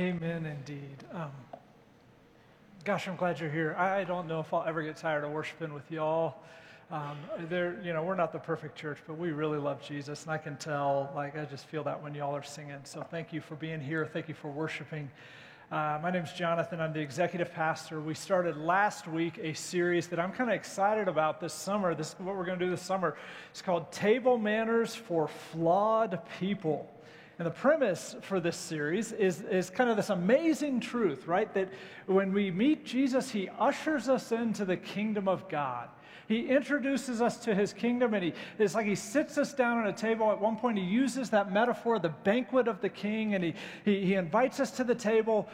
Amen, indeed. Um, gosh, I'm glad you're here. I don't know if I'll ever get tired of worshiping with y'all. Um, there, you know, we're not the perfect church, but we really love Jesus, and I can tell. Like, I just feel that when y'all are singing. So, thank you for being here. Thank you for worshiping. Uh, my name is Jonathan. I'm the executive pastor. We started last week a series that I'm kind of excited about this summer. This is what we're going to do this summer. It's called Table Manners for Flawed People. And the premise for this series is, is kind of this amazing truth, right? That when we meet Jesus, he ushers us into the kingdom of God. He introduces us to his kingdom, and he, it's like he sits us down at a table. At one point, he uses that metaphor, the banquet of the king, and he, he, he invites us to the table.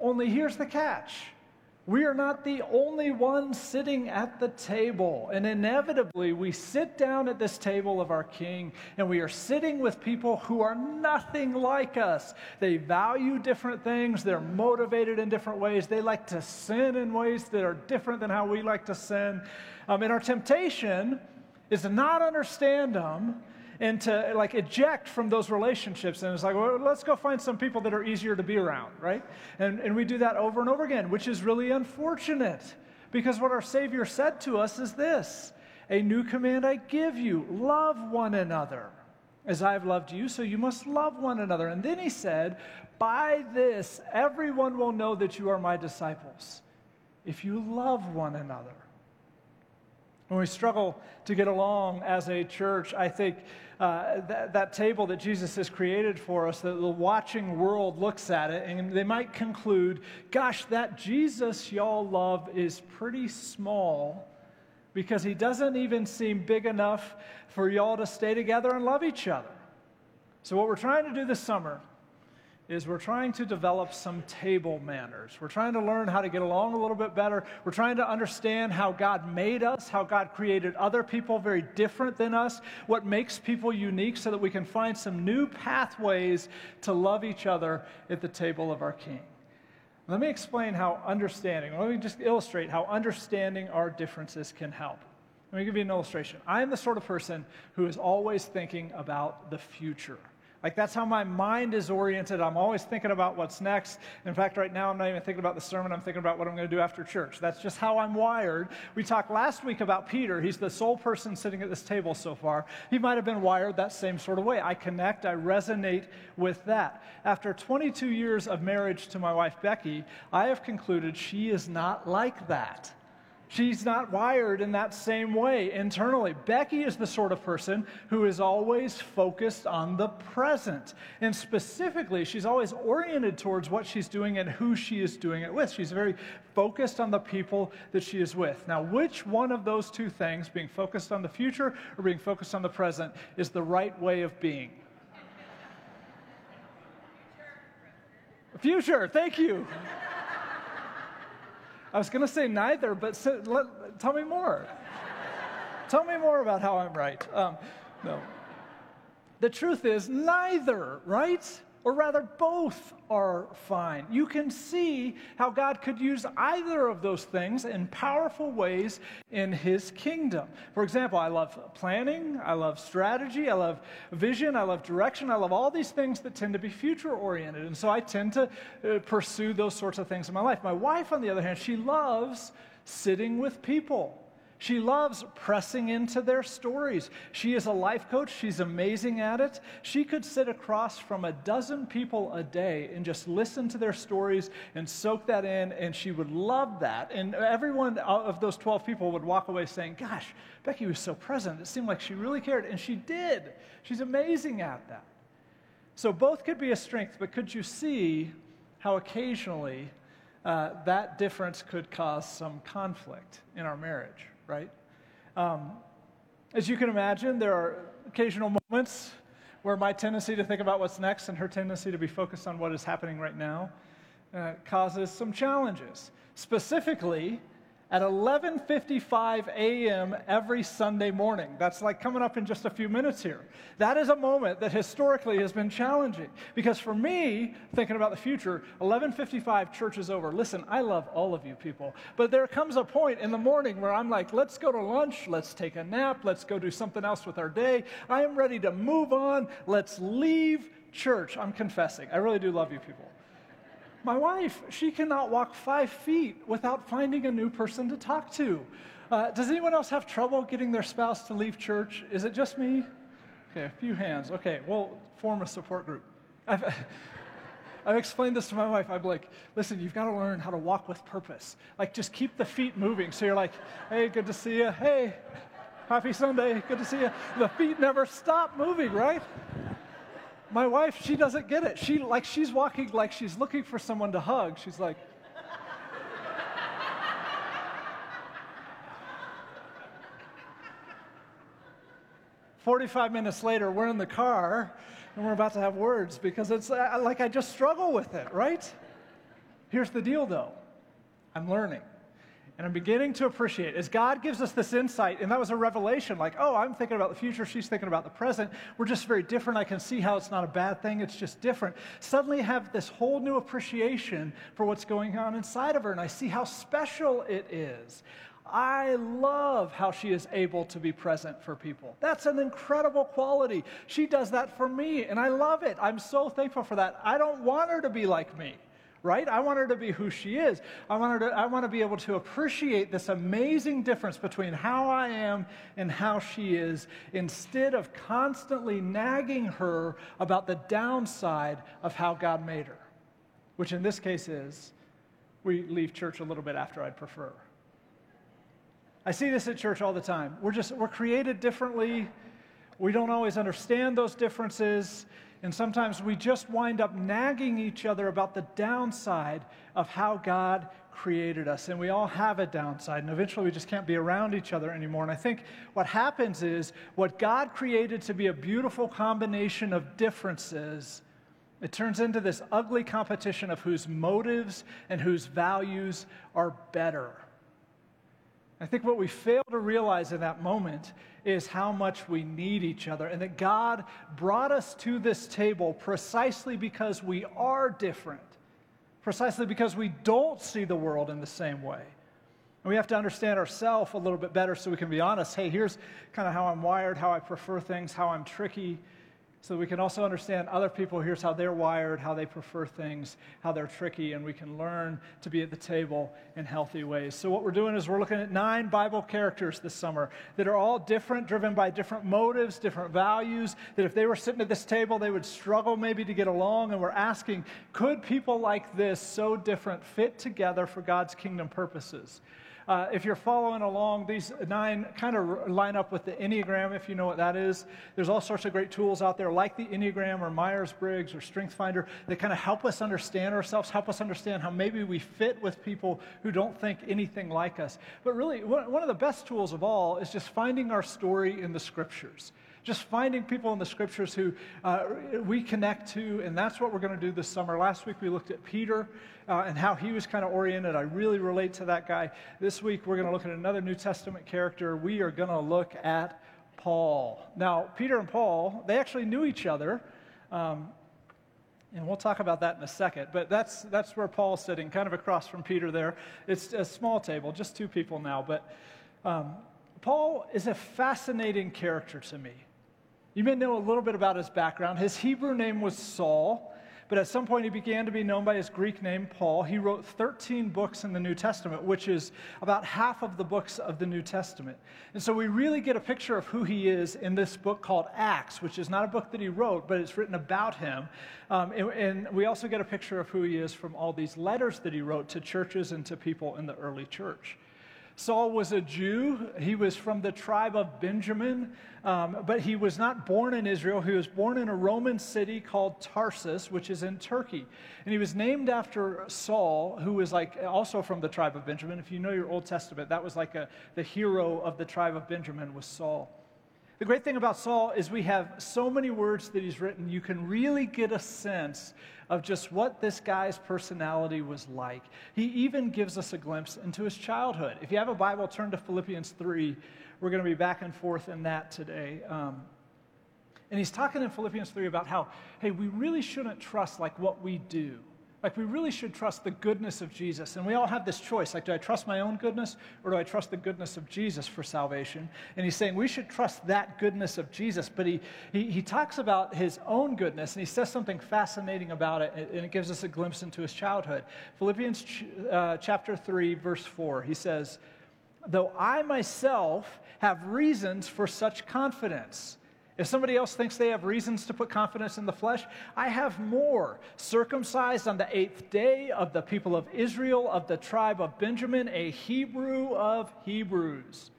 Only here's the catch we are not the only ones sitting at the table. And inevitably, we sit down at this table of our King, and we are sitting with people who are nothing like us. They value different things, they're motivated in different ways, they like to sin in ways that are different than how we like to sin. Um, and our temptation is to not understand them and to like eject from those relationships. And it's like, well, let's go find some people that are easier to be around, right? And, and we do that over and over again, which is really unfortunate because what our Savior said to us is this A new command I give you love one another. As I have loved you, so you must love one another. And then he said, By this, everyone will know that you are my disciples, if you love one another. When we struggle to get along as a church, I think uh, that, that table that Jesus has created for us, that the watching world looks at it and they might conclude, gosh, that Jesus y'all love is pretty small because he doesn't even seem big enough for y'all to stay together and love each other. So, what we're trying to do this summer is we're trying to develop some table manners. We're trying to learn how to get along a little bit better. We're trying to understand how God made us, how God created other people very different than us, what makes people unique so that we can find some new pathways to love each other at the table of our King. Let me explain how understanding, let me just illustrate how understanding our differences can help. Let me give you an illustration. I am the sort of person who is always thinking about the future. Like that's how my mind is oriented. I'm always thinking about what's next. In fact, right now I'm not even thinking about the sermon. I'm thinking about what I'm going to do after church. That's just how I'm wired. We talked last week about Peter. He's the sole person sitting at this table so far. He might have been wired that same sort of way. I connect, I resonate with that. After 22 years of marriage to my wife Becky, I have concluded she is not like that. She's not wired in that same way internally. Becky is the sort of person who is always focused on the present. And specifically, she's always oriented towards what she's doing and who she is doing it with. She's very focused on the people that she is with. Now, which one of those two things, being focused on the future or being focused on the present, is the right way of being? Future, thank you. I was going to say neither, but so, let, tell me more. tell me more about how I'm right. Um, no. The truth is, neither, right? Or rather, both are fine. You can see how God could use either of those things in powerful ways in His kingdom. For example, I love planning, I love strategy, I love vision, I love direction, I love all these things that tend to be future oriented. And so I tend to uh, pursue those sorts of things in my life. My wife, on the other hand, she loves sitting with people. She loves pressing into their stories. She is a life coach. She's amazing at it. She could sit across from a dozen people a day and just listen to their stories and soak that in, and she would love that. And everyone of those 12 people would walk away saying, Gosh, Becky was so present. It seemed like she really cared. And she did. She's amazing at that. So both could be a strength, but could you see how occasionally uh, that difference could cause some conflict in our marriage? Right? Um, as you can imagine, there are occasional moments where my tendency to think about what's next and her tendency to be focused on what is happening right now uh, causes some challenges. Specifically, at 11:55 a.m. every Sunday morning. That's like coming up in just a few minutes here. That is a moment that historically has been challenging because for me, thinking about the future, 11:55 church is over. Listen, I love all of you people, but there comes a point in the morning where I'm like, let's go to lunch, let's take a nap, let's go do something else with our day. I am ready to move on. Let's leave church. I'm confessing. I really do love you people. My wife, she cannot walk five feet without finding a new person to talk to. Uh, does anyone else have trouble getting their spouse to leave church? Is it just me? Okay, a few hands. Okay, we'll form a support group. I've, I've explained this to my wife. I'm like, listen, you've got to learn how to walk with purpose. Like, just keep the feet moving. So you're like, hey, good to see you. Hey, happy Sunday. Good to see you. The feet never stop moving, right? My wife, she doesn't get it. She like she's walking like she's looking for someone to hug. She's like, 45 minutes later, we're in the car and we're about to have words because it's uh, like I just struggle with it, right? Here's the deal though I'm learning. And I'm beginning to appreciate as God gives us this insight, and that was a revelation like, oh, I'm thinking about the future, she's thinking about the present. We're just very different. I can see how it's not a bad thing, it's just different. Suddenly, I have this whole new appreciation for what's going on inside of her, and I see how special it is. I love how she is able to be present for people. That's an incredible quality. She does that for me, and I love it. I'm so thankful for that. I don't want her to be like me, right? I want her to be who she is. I want, her to, I want to be able to appreciate this amazing difference between how I am and how she is instead of constantly nagging her about the downside of how God made her, which in this case is we leave church a little bit after I'd prefer. I see this at church all the time. We're just, we're created differently. We don't always understand those differences. And sometimes we just wind up nagging each other about the downside of how God created us. And we all have a downside. And eventually we just can't be around each other anymore. And I think what happens is what God created to be a beautiful combination of differences, it turns into this ugly competition of whose motives and whose values are better. I think what we fail to realize in that moment is how much we need each other, and that God brought us to this table precisely because we are different, precisely because we don't see the world in the same way. And we have to understand ourselves a little bit better so we can be honest. Hey, here's kind of how I'm wired, how I prefer things, how I'm tricky so we can also understand other people. Here's how they're wired, how they prefer things, how they're tricky, and we can learn to be at the table in healthy ways. So, what we're doing is we're looking at nine Bible characters this summer that are all different, driven by different motives, different values, that if they were sitting at this table, they would struggle maybe to get along. And we're asking, could people like this, so different, fit together for God's kingdom purposes? Uh, if you're following along, these nine kind of line up with the Enneagram, if you know what that is. There's all sorts of great tools out there, like the Enneagram or Myers Briggs or StrengthsFinder, that kind of help us understand ourselves, help us understand how maybe we fit with people who don't think anything like us. But really, one of the best tools of all is just finding our story in the scriptures just finding people in the scriptures who uh, we connect to, and that's what we're going to do this summer. Last week we looked at Peter uh, and how he was kind of oriented. I really relate to that guy. This week we're going to look at another New Testament character. We are going to look at Paul. Now, Peter and Paul, they actually knew each other. Um, and we'll talk about that in a second. But that's, that's where Paul's sitting, kind of across from Peter there. It's a small table, just two people now. But um, Paul is a fascinating character to me. You may know a little bit about his background. His Hebrew name was Saul, but at some point he began to be known by his Greek name, Paul. He wrote 13 books in the New Testament, which is about half of the books of the New Testament. And so we really get a picture of who he is in this book called Acts, which is not a book that he wrote, but it's written about him. Um, and, and we also get a picture of who he is from all these letters that he wrote to churches and to people in the early church. Saul was a Jew. He was from the tribe of Benjamin, um, but he was not born in Israel. He was born in a Roman city called Tarsus, which is in Turkey. And he was named after Saul, who was like also from the tribe of Benjamin. If you know your Old Testament, that was like a, the hero of the tribe of Benjamin was Saul. The great thing about Saul is we have so many words that he's written, you can really get a sense of just what this guy's personality was like. He even gives us a glimpse into his childhood. If you have a Bible, turn to Philippians 3. We're going to be back and forth in that today. Um, and he's talking in Philippians 3 about how, hey, we really shouldn't trust like what we do Like, we really should trust the goodness of Jesus. And we all have this choice. Like, do I trust my own goodness or do I trust the goodness of Jesus for salvation? And he's saying we should trust that goodness of Jesus. But he, he, he talks about his own goodness and he says something fascinating about it. And it gives us a glimpse into his childhood. Philippians ch- uh, chapter 3, verse 4, he says, Though I myself have reasons for such confidence. If somebody else thinks they have reasons to put confidence in the flesh, I have more. Circumcised on the eighth day of the people of Israel, of the tribe of Benjamin, a Hebrew of Hebrews.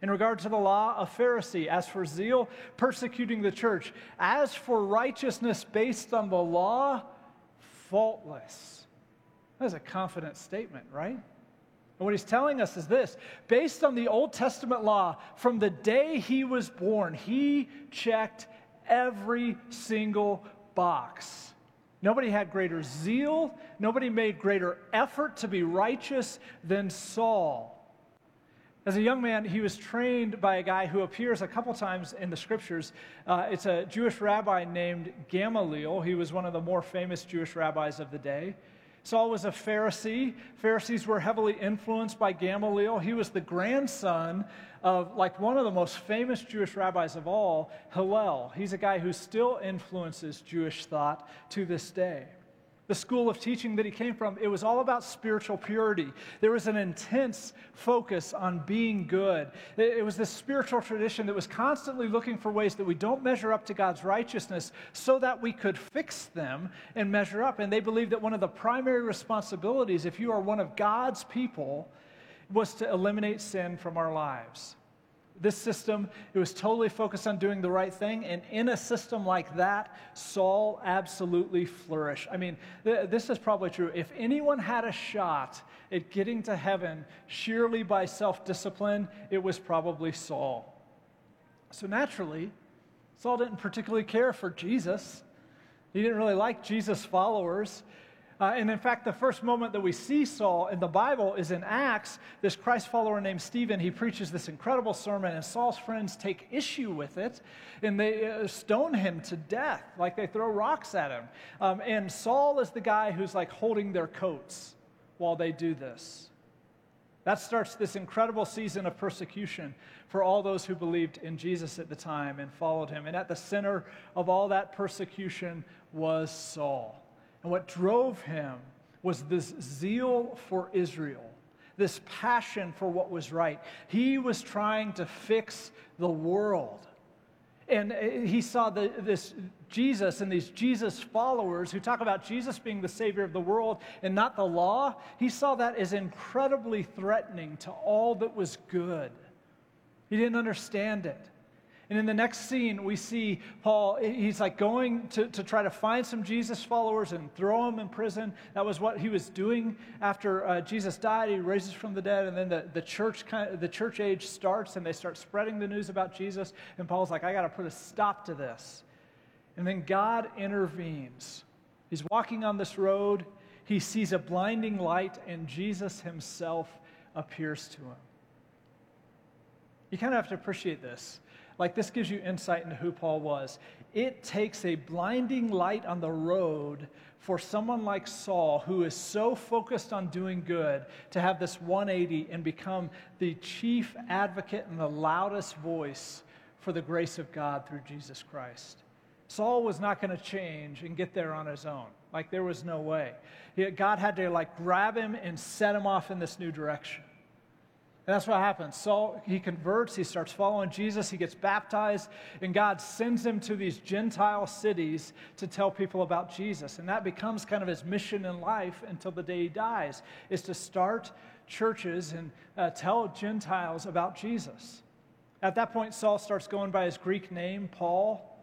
In regard to the law, a Pharisee. As for zeal, persecuting the church. As for righteousness based on the law, faultless. That's a confident statement, right? And what he's telling us is this based on the Old Testament law, from the day he was born, he checked every single box. Nobody had greater zeal, nobody made greater effort to be righteous than Saul. As a young man, he was trained by a guy who appears a couple times in the scriptures. Uh, it's a Jewish rabbi named Gamaliel. He was one of the more famous Jewish rabbis of the day. Saul was a Pharisee. Pharisees were heavily influenced by Gamaliel. He was the grandson of like one of the most famous Jewish rabbis of all, Hillel. He's a guy who still influences Jewish thought to this day the school of teaching that he came from, it was all about spiritual purity. There was an intense focus on being good. It was this spiritual tradition that was constantly looking for ways that we don't measure up to God's righteousness so that we could fix them and measure up. And they believed that one of the primary responsibilities, if you are one of God's people, was to eliminate sin from our lives. This system, it was totally focused on doing the right thing. And in a system like that, Saul absolutely flourished. I mean, th- this is probably true. If anyone had a shot at getting to heaven sheerly by self discipline, it was probably Saul. So naturally, Saul didn't particularly care for Jesus. He didn't really like Jesus' followers. Uh, and in fact, the first moment that we see Saul in the Bible is in Acts. This Christ follower named Stephen, he preaches this incredible sermon, and Saul's friends take issue with it, and they uh, stone him to death, like they throw rocks at him. Um, and Saul is the guy who's like holding their coats while they do this. That starts this incredible season of persecution for all those who believed in Jesus at the time and followed him. And at the center of all that persecution was Saul. And what drove him was this zeal for Israel, this passion for what was right. He was trying to fix the world. And uh, he saw the, this Jesus and these Jesus followers who talk about Jesus being the Savior of the world and not the law. He saw that as incredibly threatening to all that was good. He didn't understand it. And in the next scene, we see Paul, he's like going to, to try to find some Jesus followers and throw them in prison. That was what he was doing after uh, Jesus died. He raises from the dead, and then the, the, church kind of, the church age starts, and they start spreading the news about Jesus. And Paul's like, I got to put a stop to this. And then God intervenes. He's walking on this road, he sees a blinding light, and Jesus himself appears to him. You kind of have to appreciate this like this gives you insight into who Paul was. It takes a blinding light on the road for someone like Saul, who is so focused on doing good, to have this 180 and become the chief advocate and the loudest voice for the grace of God through Jesus Christ. Saul was not going to change and get there on his own. Like there was no way. God had to like grab him and set him off in this new direction. And that's what happens. Saul, he converts, he starts following Jesus, he gets baptized, and God sends him to these Gentile cities to tell people about Jesus. And that becomes kind of his mission in life until the day he dies, is to start churches and uh, tell Gentiles about Jesus. At that point, Saul starts going by his Greek name, Paul.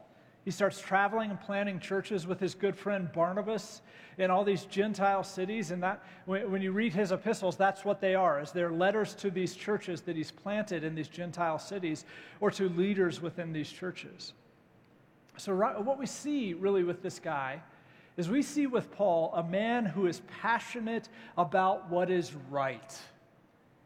He starts traveling and planting churches with his good friend Barnabas in all these Gentile cities. And that, when you read his epistles, that's what they are, is they're letters to these churches that he's planted in these Gentile cities or to leaders within these churches. So what we see really with this guy is we see with Paul a man who is passionate about what is right.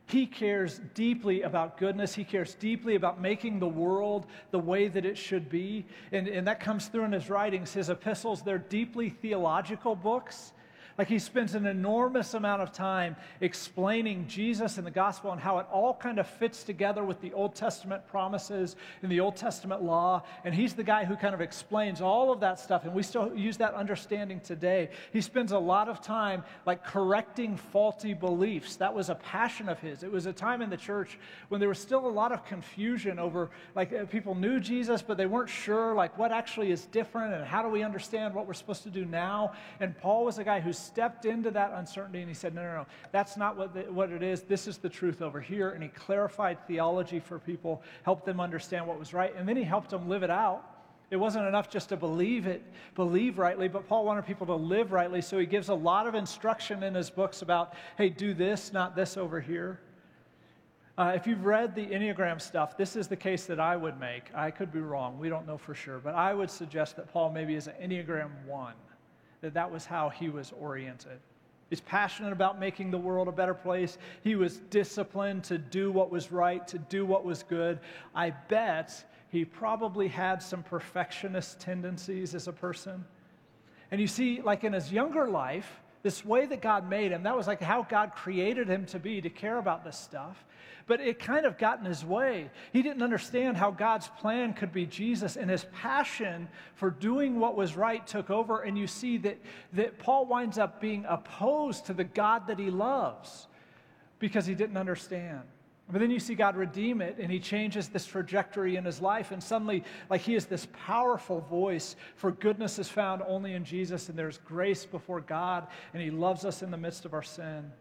He cares deeply about goodness. He cares deeply about making the world the way that it should be. And, and that comes through in his writings. His epistles, they're deeply theological books, Like he spends an enormous amount of time explaining Jesus and the gospel and how it all kind of fits together with the Old Testament promises and the Old Testament law. And he's the guy who kind of explains all of that stuff. And we still use that understanding today. He spends a lot of time like correcting faulty beliefs. That was a passion of his. It was a time in the church when there was still a lot of confusion over like uh, people knew Jesus, but they weren't sure like what actually is different and how do we understand what we're supposed to do now. And Paul was a guy who's stepped into that uncertainty and he said, No, no, no, that's not what, the, what it is. This is the truth over here. And he clarified theology for people, helped them understand what was right, and then he helped them live it out. It wasn't enough just to believe it, believe rightly, but Paul wanted people to live rightly. So he gives a lot of instruction in his books about, hey, do this, not this over here. Uh, if you've read the Enneagram stuff, this is the case that I would make. I could be wrong. We don't know for sure. But I would suggest that Paul maybe is an Enneagram 1 that that was how he was oriented. He's passionate about making the world a better place. He was disciplined to do what was right, to do what was good. I bet he probably had some perfectionist tendencies as a person. And you see, like in his younger life, this way that God made him, that was like how God created him to be, to care about this stuff but it kind of got in his way. He didn't understand how God's plan could be Jesus, and his passion for doing what was right took over. And you see that, that Paul winds up being opposed to the God that he loves because he didn't understand. But then you see God redeem it, and He changes this trajectory in his life. And suddenly, like He is this powerful voice for goodness is found only in Jesus, and there's grace before God, and He loves us in the midst of our sin.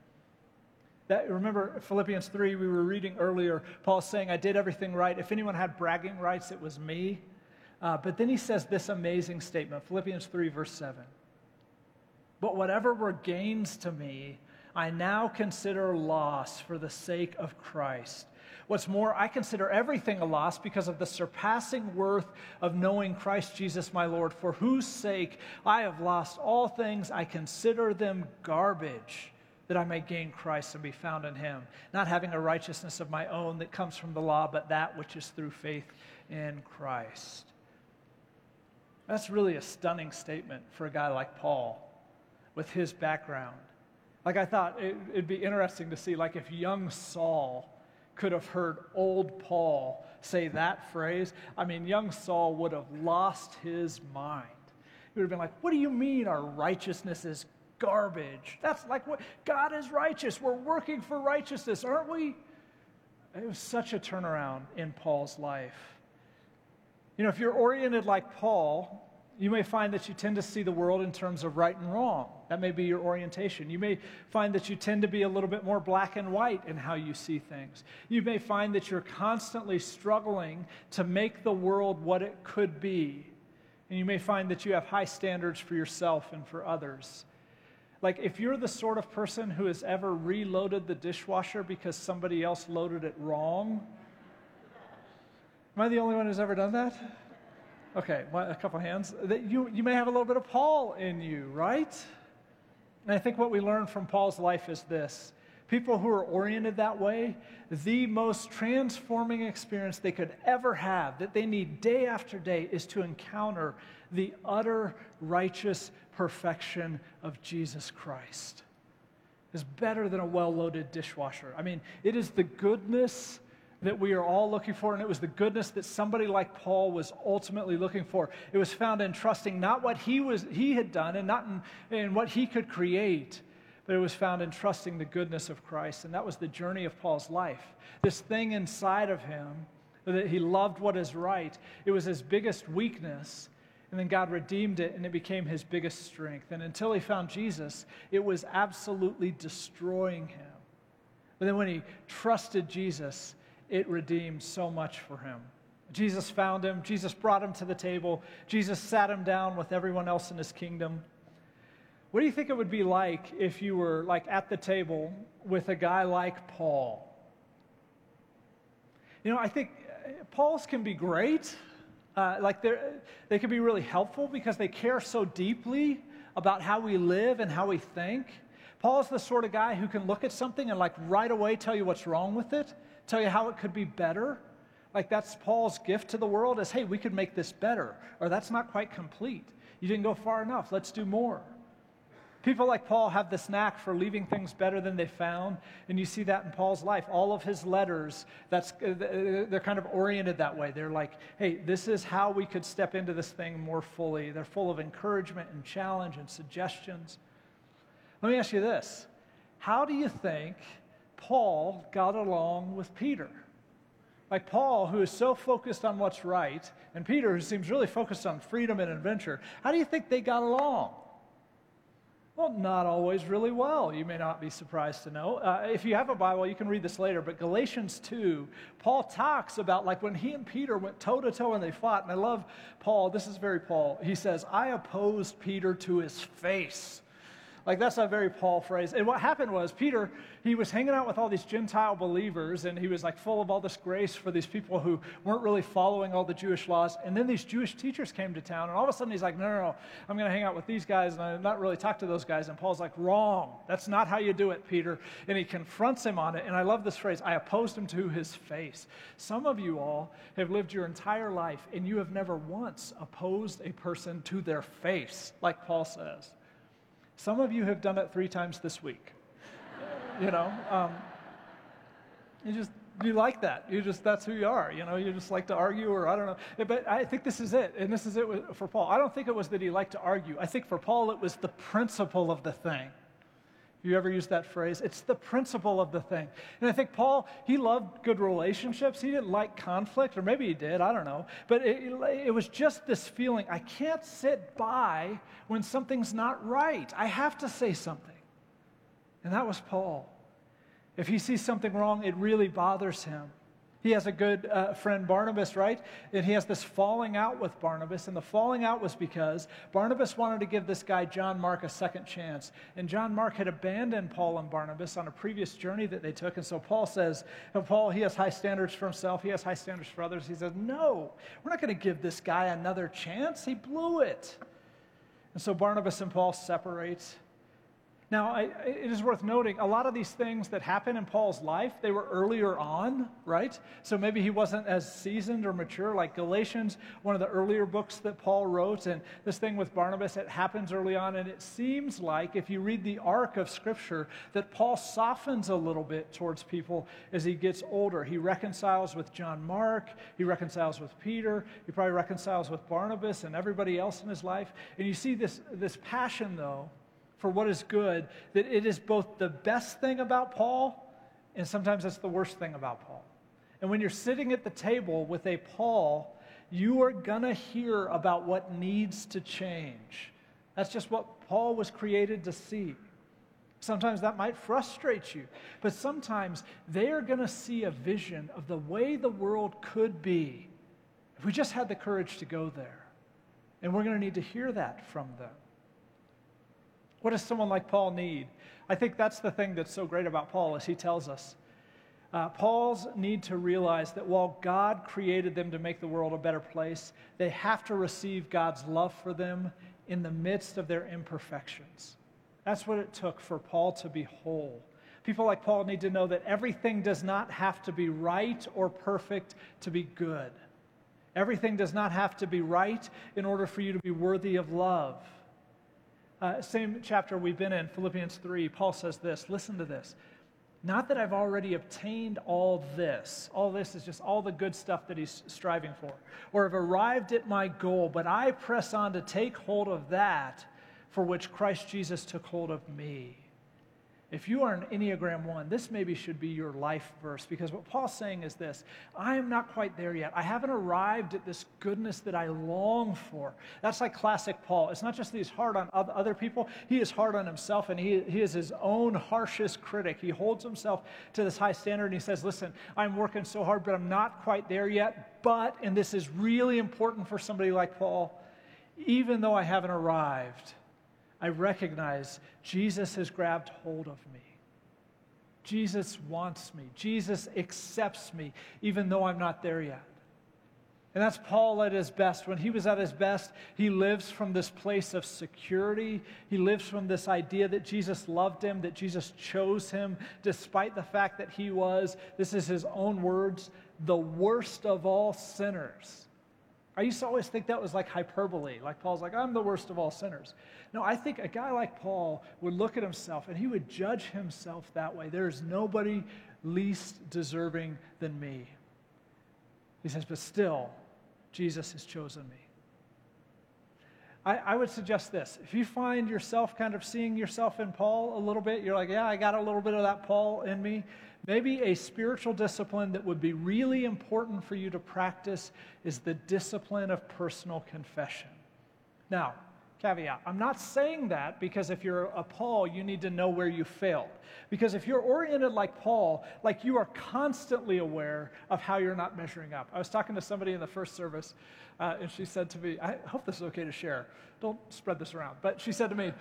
That, remember Philippians 3, we were reading earlier, Paul saying, I did everything right. If anyone had bragging rights, it was me. Uh, but then he says this amazing statement Philippians 3, verse 7. But whatever were gains to me, I now consider loss for the sake of Christ. What's more, I consider everything a loss because of the surpassing worth of knowing Christ Jesus my Lord, for whose sake I have lost all things. I consider them garbage that I may gain Christ and be found in him, not having a righteousness of my own that comes from the law, but that which is through faith in Christ. That's really a stunning statement for a guy like Paul with his background. Like, I thought it, would be interesting to see, like, if young Saul could have heard old Paul say that phrase. I mean, young Saul would have lost his mind. He would have been like, What do you mean our righteousness is garbage. That's like what God is righteous. We're working for righteousness, aren't we? It was such a turnaround in Paul's life. You know, if you're oriented like Paul, you may find that you tend to see the world in terms of right and wrong. That may be your orientation. You may find that you tend to be a little bit more black and white in how you see things. You may find that you're constantly struggling to make the world what it could be. And you may find that you have high standards for yourself and for others. Like, if you're the sort of person who has ever reloaded the dishwasher because somebody else loaded it wrong, am I the only one who's ever done that? Okay, a couple hands. You, you may have a little bit of Paul in you, right? And I think what we learn from Paul's life is this people who are oriented that way, the most transforming experience they could ever have, that they need day after day, is to encounter the utter righteous perfection of Jesus Christ is better than a well loaded dishwasher. I mean, it is the goodness that we are all looking for, and it was the goodness that somebody like Paul was ultimately looking for. It was found in trusting not what he, was, he had done and not in, in what he could create, but it was found in trusting the goodness of Christ. And that was the journey of Paul's life. This thing inside of him, that he loved what is right, it was his biggest weakness, and then God redeemed it and it became his biggest strength. And until he found Jesus, it was absolutely destroying him. But then when he trusted Jesus, it redeemed so much for him. Jesus found him, Jesus brought him to the table, Jesus sat him down with everyone else in his kingdom. What do you think it would be like if you were like at the table with a guy like Paul? You know, I think uh, Paul's can be great. Uh, like they can be really helpful because they care so deeply about how we live and how we think. Paul's the sort of guy who can look at something and like right away tell you what's wrong with it, tell you how it could be better. Like that's Paul's gift to the world is, hey, we could make this better, or that's not quite complete. You didn't go far enough. Let's do more. People like Paul have this knack for leaving things better than they found, and you see that in Paul's life. All of his letters, that's, uh, they're kind of oriented that way. They're like, hey, this is how we could step into this thing more fully. They're full of encouragement and challenge and suggestions. Let me ask you this How do you think Paul got along with Peter? Like Paul, who is so focused on what's right, and Peter, who seems really focused on freedom and adventure, how do you think they got along? Well, not always really well. You may not be surprised to know. Uh, if you have a Bible, you can read this later, but Galatians 2, Paul talks about like when he and Peter went toe to toe and they fought. And I love Paul. This is very Paul. He says, I opposed Peter to his face. Like, that's a very Paul phrase. And what happened was, Peter, he was hanging out with all these Gentile believers, and he was like full of all this grace for these people who weren't really following all the Jewish laws. And then these Jewish teachers came to town, and all of a sudden he's like, no, no, no, I'm going to hang out with these guys, and I'm not really talk to those guys. And Paul's like, wrong. That's not how you do it, Peter. And he confronts him on it. And I love this phrase I opposed him to his face. Some of you all have lived your entire life, and you have never once opposed a person to their face, like Paul says. Some of you have done it three times this week. you know, um, you just you like that. You just that's who you are. You know, you just like to argue, or I don't know. But I think this is it, and this is it for Paul. I don't think it was that he liked to argue. I think for Paul it was the principle of the thing. You ever use that phrase? It's the principle of the thing. And I think Paul, he loved good relationships. He didn't like conflict, or maybe he did, I don't know. But it, it, was just this feeling I can't sit by when something's not right. I have to say something. And that was Paul. If he sees something wrong, it really bothers him. He has a good uh, friend, Barnabas, right? And he has this falling out with Barnabas. And the falling out was because Barnabas wanted to give this guy, John Mark, a second chance. And John Mark had abandoned Paul and Barnabas on a previous journey that they took. And so Paul says, Paul, he has high standards for himself, he has high standards for others. He says, No, we're not going to give this guy another chance. He blew it. And so Barnabas and Paul separate. Now, I, it is worth noting a lot of these things that happen in Paul's life, they were earlier on, right? So maybe he wasn't as seasoned or mature, like Galatians, one of the earlier books that Paul wrote. And this thing with Barnabas, it happens early on. And it seems like, if you read the arc of Scripture, that Paul softens a little bit towards people as he gets older. He reconciles with John Mark, he reconciles with Peter, he probably reconciles with Barnabas and everybody else in his life. And you see this, this passion, though for what is good, that it is both the best thing about Paul and sometimes it's the worst thing about Paul. And when you're sitting at the table with a Paul, you are going to hear about what needs to change. That's just what Paul was created to see. Sometimes that might frustrate you, but sometimes they are going to see a vision of the way the world could be if we just had the courage to go there. And we're going to need to hear that from them. What does someone like Paul need? I think that's the thing that's so great about Paul, as he tells us. Uh, Paul's need to realize that while God created them to make the world a better place, they have to receive God's love for them in the midst of their imperfections. That's what it took for Paul to be whole. People like Paul need to know that everything does not have to be right or perfect to be good. Everything does not have to be right in order for you to be worthy of love. Uh, same chapter we've been in, Philippians 3, Paul says this listen to this. Not that I've already obtained all this. All this is just all the good stuff that he's striving for, or have arrived at my goal, but I press on to take hold of that for which Christ Jesus took hold of me. If you are an Enneagram 1, this maybe should be your life verse because what Paul's saying is this I am not quite there yet. I haven't arrived at this goodness that I long for. That's like classic Paul. It's not just that he's hard on other people, he is hard on himself and he, he is his own harshest critic. He holds himself to this high standard and he says, Listen, I'm working so hard, but I'm not quite there yet. But, and this is really important for somebody like Paul, even though I haven't arrived, I recognize Jesus has grabbed hold of me. Jesus wants me. Jesus accepts me, even though I'm not there yet. And that's Paul at his best. When he was at his best, he lives from this place of security. He lives from this idea that Jesus loved him, that Jesus chose him, despite the fact that he was, this is his own words, the worst of all sinners. I used to always think that was like hyperbole. Like Paul's like, I'm the worst of all sinners. No, I think a guy like Paul would look at himself and he would judge himself that way. There is nobody least deserving than me. He says, but still, Jesus has chosen me. I, I, would suggest this. If you find yourself kind of seeing yourself in Paul a little bit, you're like, yeah, I got a little bit of that Paul in me. Maybe a spiritual discipline that would be really important for you to practice is the discipline of personal confession. Now, caveat. I'm not saying that because if you're a Paul, you need to know where you failed. Because if you're oriented like Paul, like you are constantly aware of how you're not measuring up. I was talking to somebody in the first service, uh, and she said to me, I hope this is okay to share. Don't spread this around. But she said to me,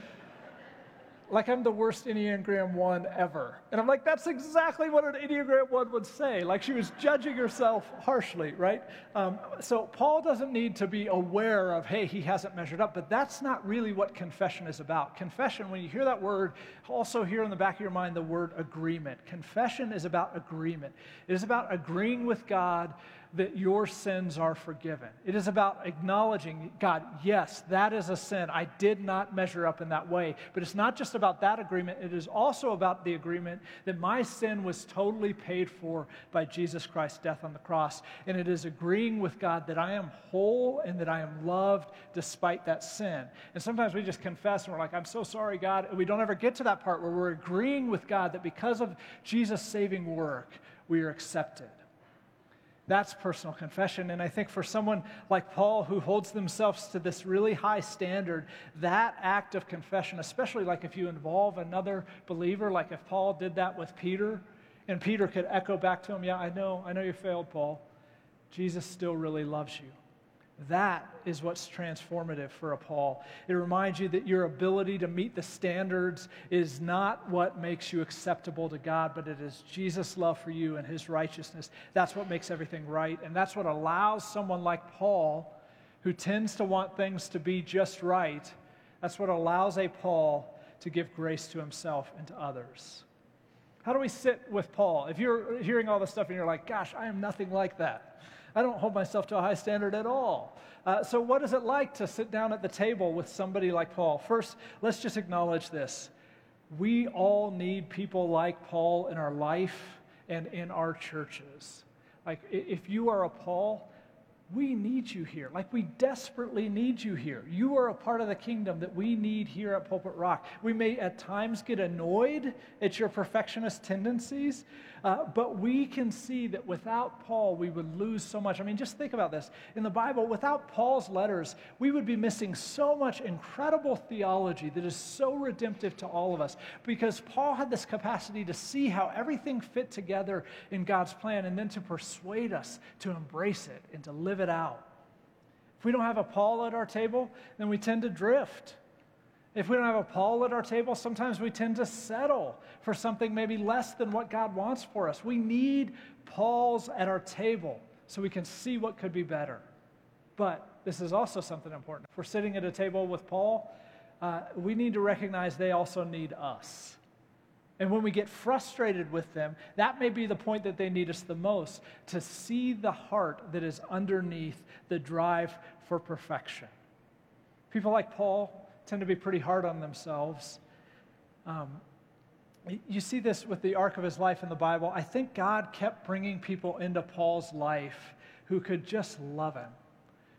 like I'm the worst Enneagram 1 ever. And I'm like, that's exactly what an Enneagram 1 would say. Like she was judging herself harshly, right? Um, so Paul doesn't need to be aware of, hey, he hasn't measured up, but that's not really what confession is about. Confession, when you hear that word, also hear in the back of your mind the word agreement. Confession is about agreement, it is about agreeing with God that your sins are forgiven. It is about acknowledging, God, yes, that is a sin. I did not measure up in that way. But it's not just about that agreement, it is also about the agreement that my sin was totally paid for by Jesus Christ's death on the cross. And it is agreeing with God that I am whole and that I am loved despite that sin. And sometimes we just confess and we're like, I'm so sorry, God. And we don't ever get to that part where we're agreeing with God that because of Jesus' saving work, we are accepted. That's personal confession. And I think for someone like Paul who holds themselves to this really high standard, that act of confession, especially like if you involve another believer, like if Paul did that with Peter, and Peter could echo back to him, Yeah, I know, I know you failed, Paul. Jesus still really loves you. That is what's transformative for a Paul. It reminds you that your ability to meet the standards is not what makes you acceptable to God, but it is Jesus' love for you and his righteousness. That's what makes everything right. And that's what allows someone like Paul, who tends to want things to be just right, that's what allows a Paul to give grace to himself and to others. How do we sit with Paul? If you're hearing all this stuff and you're like, gosh, I am nothing like that. I don't hold myself to a high standard at all. Uh, so, what is it like to sit down at the table with somebody like Paul? First, let's just acknowledge this. We all need people like Paul in our life and in our churches. Like, if you are a Paul, we need you here. Like we desperately need you here. You are a part of the kingdom that we need here at Pulpit Rock. We may at times get annoyed at your perfectionist tendencies, uh, but we can see that without Paul, we would lose so much. I mean, just think about this. In the Bible, without Paul's letters, we would be missing so much incredible theology that is so redemptive to all of us because Paul had this capacity to see how everything fit together in God's plan and then to persuade us to embrace it and to live it out. If we don't have a Paul at our table, then we tend to drift. If we don't have a Paul at our table, sometimes we tend to settle for something maybe less than what God wants for us. We need Pauls at our table so we can see what could be better. But this is also something important. If we're sitting at a table with Paul, uh, we need to recognize they also need us. And when we get frustrated with them, that may be the point that they need us the most to see the heart that is underneath the drive for perfection. People like Paul, tend to be pretty hard on themselves. Um, you see this with the arc of his life in the Bible. I think God kept bringing people into Paul's life who could just love him,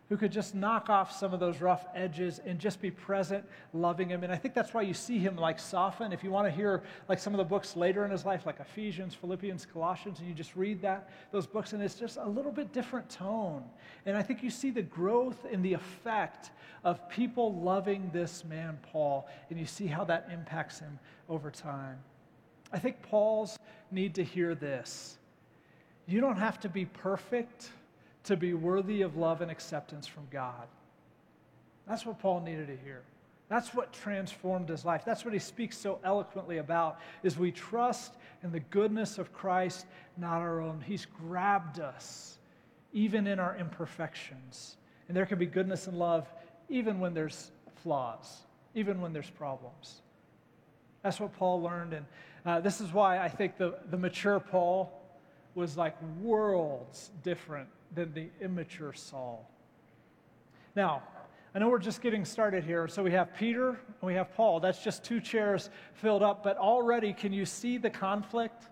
who could just knock off some of those rough edges and just be present, loving him. And I think that's why you see him like soften. If you want to hear like some of the books later in his life, like Ephesians, Philippians, Colossians, and you just read that those books, and it's just a little bit different tone. And I think you see the growth and the effect of people loving this man, Paul, and you see how that impacts him over time. I think Paul's need to hear this. You don't have to be perfect to be worthy of love and acceptance from God. That's what Paul needed to hear. That's what transformed his life. That's what he speaks so eloquently about is we trust in the goodness of Christ, not our own. He's grabbed us even in our imperfections. And there can be goodness and love even when there's flaws, even when there's problems. That's what Paul learned. And uh, this is why I think the, the mature Paul was like worlds different than the immature Saul. Now, I know we're just getting started here. So we have Peter and we have Paul. That's just two chairs filled up. But already, can you see the conflict?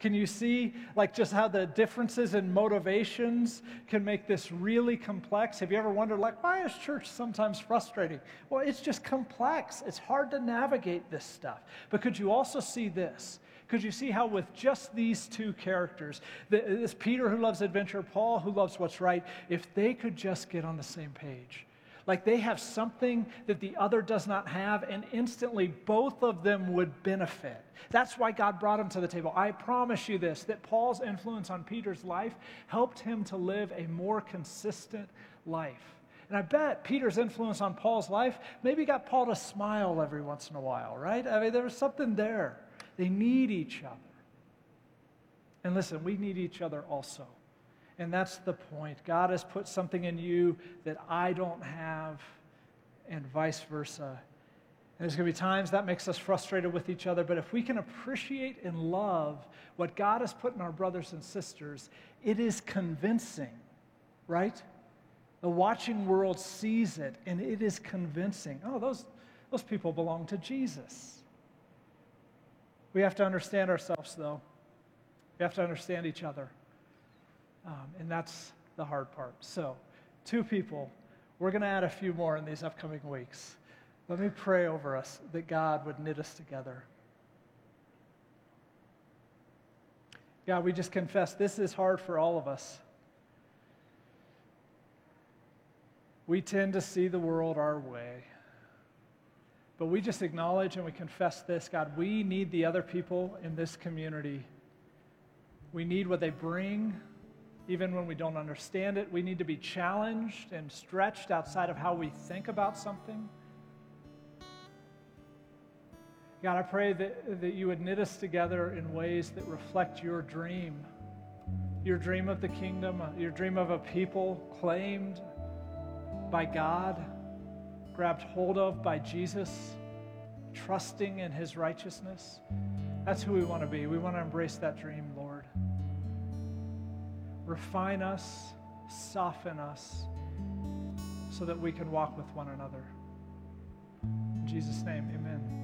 Can you see, like, just how the differences in motivations can make this really complex? Have you ever wondered, like, why is church sometimes frustrating? Well, it's just complex. It's hard to navigate this stuff. But could you also see this? Could you see how, with just these two characters, this Peter who loves adventure, Paul who loves what's right, if they could just get on the same page, like they have something that the other does not have, and instantly both of them would benefit. That's why God brought him to the table. I promise you this that Paul's influence on Peter's life helped him to live a more consistent life. And I bet Peter's influence on Paul's life maybe got Paul to smile every once in a while, right? I mean, there was something there. They need each other. And listen, we need each other also. And that's the point. God has put something in you that I don't have, and vice versa. And there's going to be times that makes us frustrated with each other, but if we can appreciate and love what God has put in our brothers and sisters, it is convincing, right? The watching world sees it, and it is convincing. Oh, those, those people belong to Jesus. We have to understand ourselves, though. We have to understand each other. Um, and that's the hard part. So, two people. We're going to add a few more in these upcoming weeks. Let me pray over us that God would knit us together. God, we just confess this is hard for all of us. We tend to see the world our way. But we just acknowledge and we confess this God, we need the other people in this community. We need what they bring, even when we don't understand it. We need to be challenged and stretched outside of how we think about something. God, I pray that, that you would knit us together in ways that reflect your dream, your dream of the kingdom, uh, your dream of a people claimed by God, grabbed hold of by Jesus, trusting in his righteousness. That's who we want to be. We want to embrace that dream, Lord refine us, soften us, so that we can walk with one another. In Jesus' name, amen.